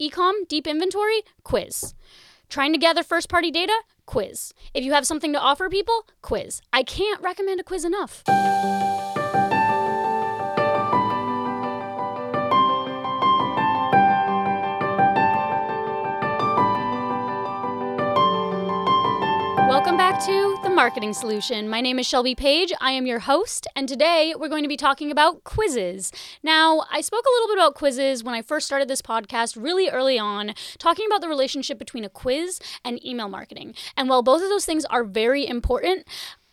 ecom, deep inventory, quiz. Trying to gather first party data, quiz. If you have something to offer people, quiz. I can't recommend a quiz enough. To The Marketing Solution. My name is Shelby Page. I am your host, and today we're going to be talking about quizzes. Now, I spoke a little bit about quizzes when I first started this podcast really early on, talking about the relationship between a quiz and email marketing. And while both of those things are very important,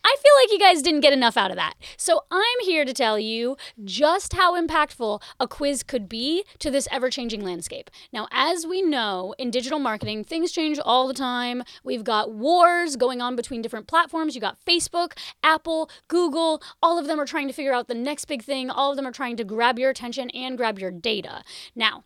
I feel like you guys didn't get enough out of that. So I'm here to tell you just how impactful a quiz could be to this ever changing landscape. Now, as we know in digital marketing, things change all the time. We've got wars going on between different platforms. You got Facebook, Apple, Google, all of them are trying to figure out the next big thing. All of them are trying to grab your attention and grab your data. Now,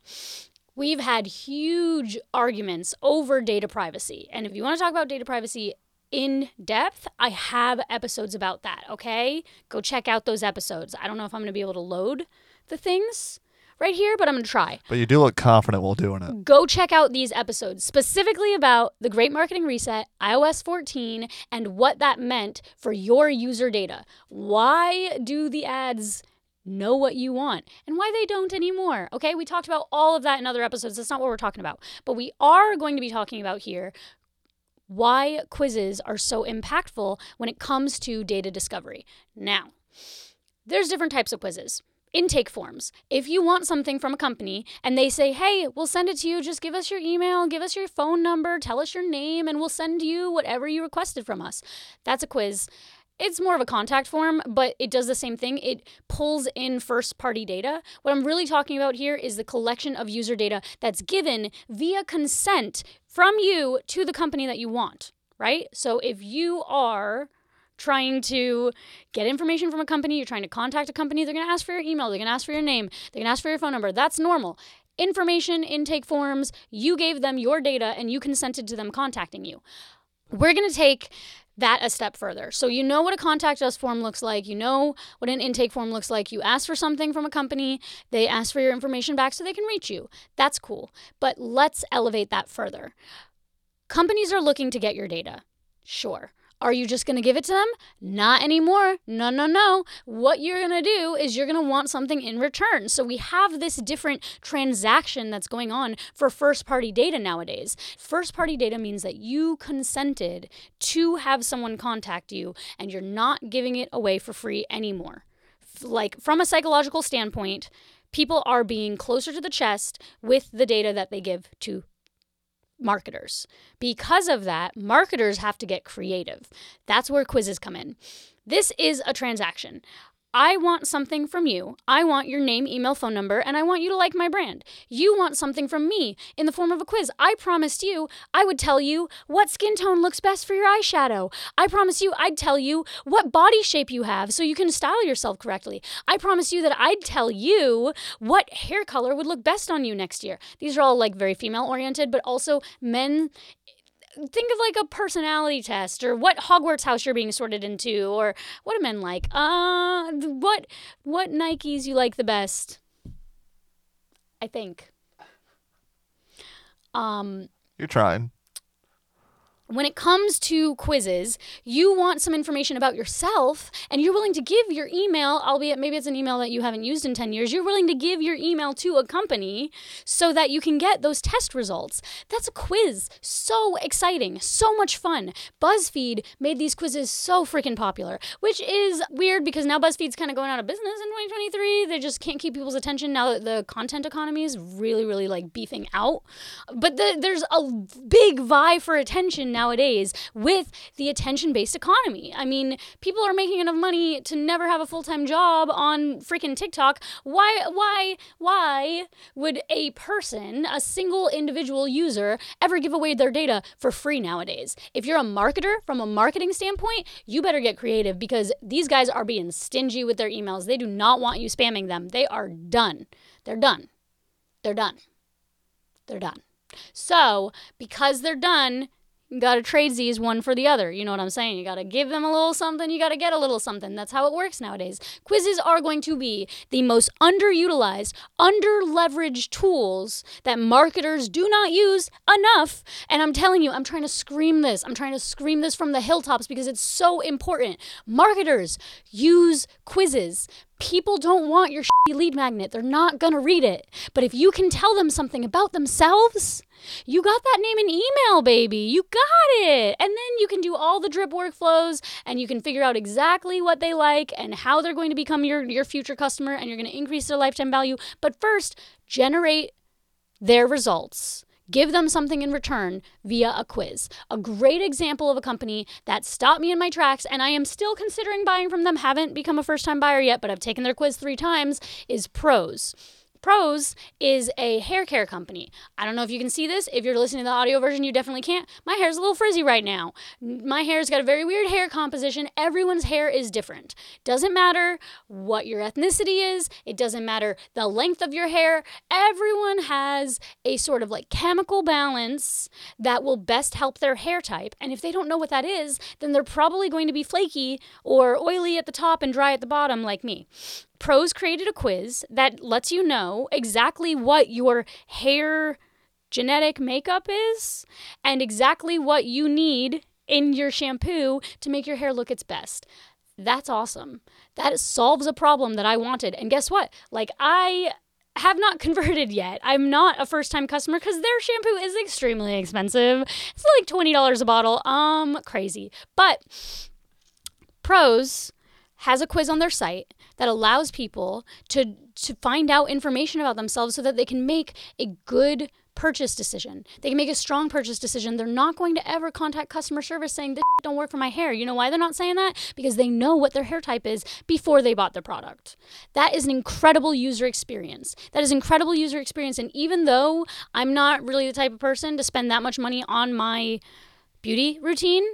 We've had huge arguments over data privacy. And if you want to talk about data privacy, in depth, I have episodes about that, okay? Go check out those episodes. I don't know if I'm going to be able to load the things right here, but I'm going to try. But you do look confident while doing it. Go check out these episodes specifically about the Great Marketing Reset, iOS 14, and what that meant for your user data. Why do the ads know what you want and why they don't anymore. Okay, we talked about all of that in other episodes. That's not what we're talking about. But we are going to be talking about here why quizzes are so impactful when it comes to data discovery. Now, there's different types of quizzes. Intake forms. If you want something from a company and they say, hey, we'll send it to you, just give us your email, give us your phone number, tell us your name, and we'll send you whatever you requested from us. That's a quiz. It's more of a contact form, but it does the same thing. It pulls in first party data. What I'm really talking about here is the collection of user data that's given via consent from you to the company that you want, right? So if you are trying to get information from a company, you're trying to contact a company, they're going to ask for your email, they're going to ask for your name, they're going to ask for your phone number. That's normal. Information intake forms, you gave them your data and you consented to them contacting you. We're going to take that a step further. So you know what a contact us form looks like, you know what an intake form looks like. You ask for something from a company, they ask for your information back so they can reach you. That's cool. But let's elevate that further. Companies are looking to get your data. Sure. Are you just going to give it to them? Not anymore. No, no, no. What you're going to do is you're going to want something in return. So we have this different transaction that's going on for first party data nowadays. First party data means that you consented to have someone contact you and you're not giving it away for free anymore. Like from a psychological standpoint, people are being closer to the chest with the data that they give to marketers. Because of that, marketers have to get creative. That's where quizzes come in. This is a transaction. I want something from you. I want your name, email, phone number, and I want you to like my brand. You want something from me in the form of a quiz. I promised you I would tell you what skin tone looks best for your eyeshadow. I promised you I'd tell you what body shape you have so you can style yourself correctly. I promised you that I'd tell you what hair color would look best on you next year. These are all like very female oriented, but also men think of like a personality test or what Hogwarts house you're being sorted into or what do men like? Uh what what Nikes you like the best? I think. Um You're trying when it comes to quizzes, you want some information about yourself and you're willing to give your email, albeit maybe it's an email that you haven't used in 10 years, you're willing to give your email to a company so that you can get those test results. That's a quiz. So exciting, so much fun. BuzzFeed made these quizzes so freaking popular, which is weird because now BuzzFeed's kind of going out of business in 2023. They just can't keep people's attention now that the content economy is really, really like beefing out. But the, there's a big vie for attention now nowadays with the attention based economy. I mean, people are making enough money to never have a full time job on freaking TikTok. Why, why, why would a person, a single individual user, ever give away their data for free nowadays? If you're a marketer from a marketing standpoint, you better get creative because these guys are being stingy with their emails. They do not want you spamming them. They are done. They're done. They're done. They're done. So, because they're done, gotta trade these one for the other. You know what I'm saying? You gotta give them a little something, you gotta get a little something. That's how it works nowadays. Quizzes are going to be the most underutilized, under-leveraged tools that marketers do not use enough. And I'm telling you, I'm trying to scream this. I'm trying to scream this from the hilltops because it's so important. Marketers use quizzes people don't want your lead magnet. They're not going to read it. But if you can tell them something about themselves, you got that name and email, baby. You got it. And then you can do all the drip workflows and you can figure out exactly what they like and how they're going to become your, your future customer and you're going to increase their lifetime value. But first, generate their results give them something in return via a quiz. A great example of a company that stopped me in my tracks and I am still considering buying from them, haven't become a first time buyer yet, but I've taken their quiz three times, is Prose. Prose is a hair care company. I don't know if you can see this. If you're listening to the audio version, you definitely can't. My hair's a little frizzy right now. My hair's got a very weird hair composition. Everyone's hair is different. Doesn't matter what your ethnicity is, it doesn't matter the length of your hair. Everyone has a sort of like chemical balance that will best help their hair type. And if they don't know what that is, then they're probably going to be flaky or oily at the top and dry at the bottom, like me. Prose created a quiz that lets you know exactly what your hair genetic makeup is and exactly what you need in your shampoo to make your hair look its best. That's awesome. That solves a problem that I wanted. And guess what? Like, I have not converted yet. I'm not a first time customer because their shampoo is extremely expensive. It's like $20 a bottle. Um, crazy. But Prose has a quiz on their site that allows people to to find out information about themselves so that they can make a good purchase decision. They can make a strong purchase decision. They're not going to ever contact customer service saying this don't work for my hair. You know why they're not saying that? Because they know what their hair type is before they bought the product. That is an incredible user experience. That is incredible user experience and even though I'm not really the type of person to spend that much money on my beauty routine,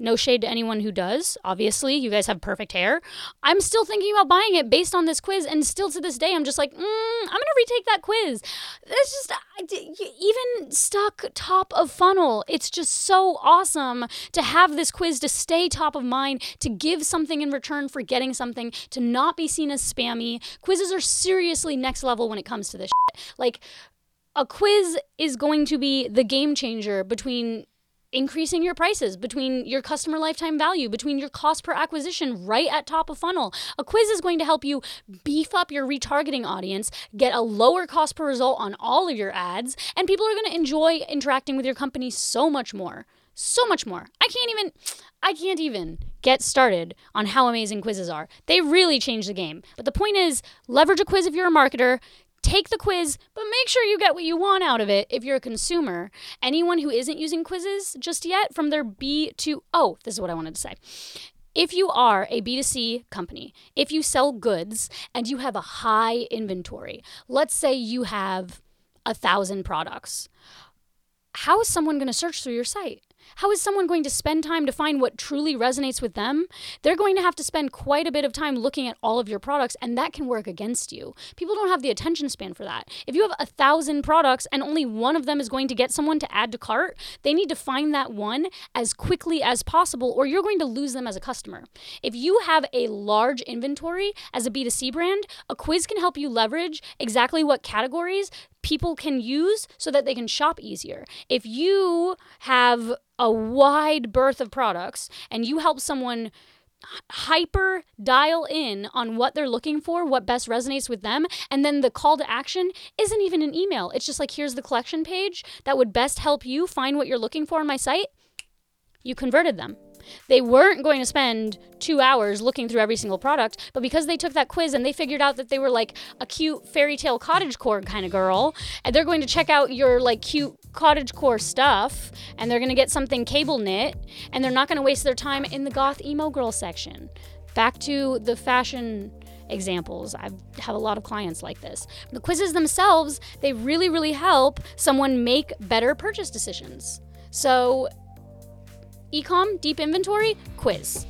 no shade to anyone who does. Obviously, you guys have perfect hair. I'm still thinking about buying it based on this quiz, and still to this day, I'm just like, mm, I'm gonna retake that quiz. It's just even stuck top of funnel. It's just so awesome to have this quiz to stay top of mind, to give something in return for getting something, to not be seen as spammy. Quizzes are seriously next level when it comes to this. Shit. Like a quiz is going to be the game changer between increasing your prices between your customer lifetime value between your cost per acquisition right at top of funnel. A quiz is going to help you beef up your retargeting audience get a lower cost per result on all of your ads and people are going to enjoy interacting with your company so much more so much more. I can't even i can't even get started on how amazing quizzes are. They really change the game. But the point is leverage a quiz if you're a marketer take the quiz, but make sure you get what you want out of it if you're a consumer. Anyone who isn't using quizzes just yet from their B to oh, this is what I wanted to say. If you are a B2C company, if you sell goods and you have a high inventory, let's say you have a thousand products, how is someone going to search through your site? How is someone going to spend time to find what truly resonates with them? They're going to have to spend quite a bit of time looking at all of your products, and that can work against you. People don't have the attention span for that. If you have a thousand products and only one of them is going to get someone to add to cart, they need to find that one as quickly as possible, or you're going to lose them as a customer. If you have a large inventory as a B2C brand, a quiz can help you leverage exactly what categories people can use so that they can shop easier. If you have a wide berth of products and you help someone hyper dial in on what they're looking for, what best resonates with them, and then the call to action isn't even an email. It's just like here's the collection page that would best help you find what you're looking for on my site. You converted them. They weren't going to spend two hours looking through every single product, but because they took that quiz and they figured out that they were like a cute fairy tale cottage core kind of girl, and they're going to check out your like cute cottage core stuff, and they're going to get something cable knit, and they're not going to waste their time in the goth emo girl section. Back to the fashion examples. I have a lot of clients like this. The quizzes themselves, they really, really help someone make better purchase decisions. So Ecom, deep inventory, quiz.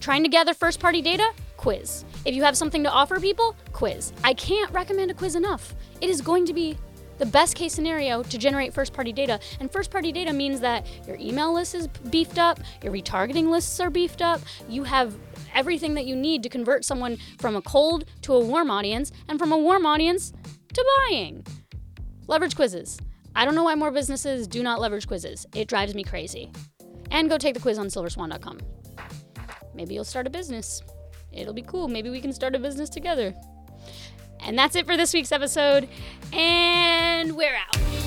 Trying to gather first party data, quiz. If you have something to offer people, quiz. I can't recommend a quiz enough. It is going to be the best case scenario to generate first party data. And first party data means that your email list is beefed up, your retargeting lists are beefed up, you have everything that you need to convert someone from a cold to a warm audience and from a warm audience to buying. Leverage quizzes. I don't know why more businesses do not leverage quizzes. It drives me crazy. And go take the quiz on silverswan.com. Maybe you'll start a business. It'll be cool. Maybe we can start a business together. And that's it for this week's episode. And we're out.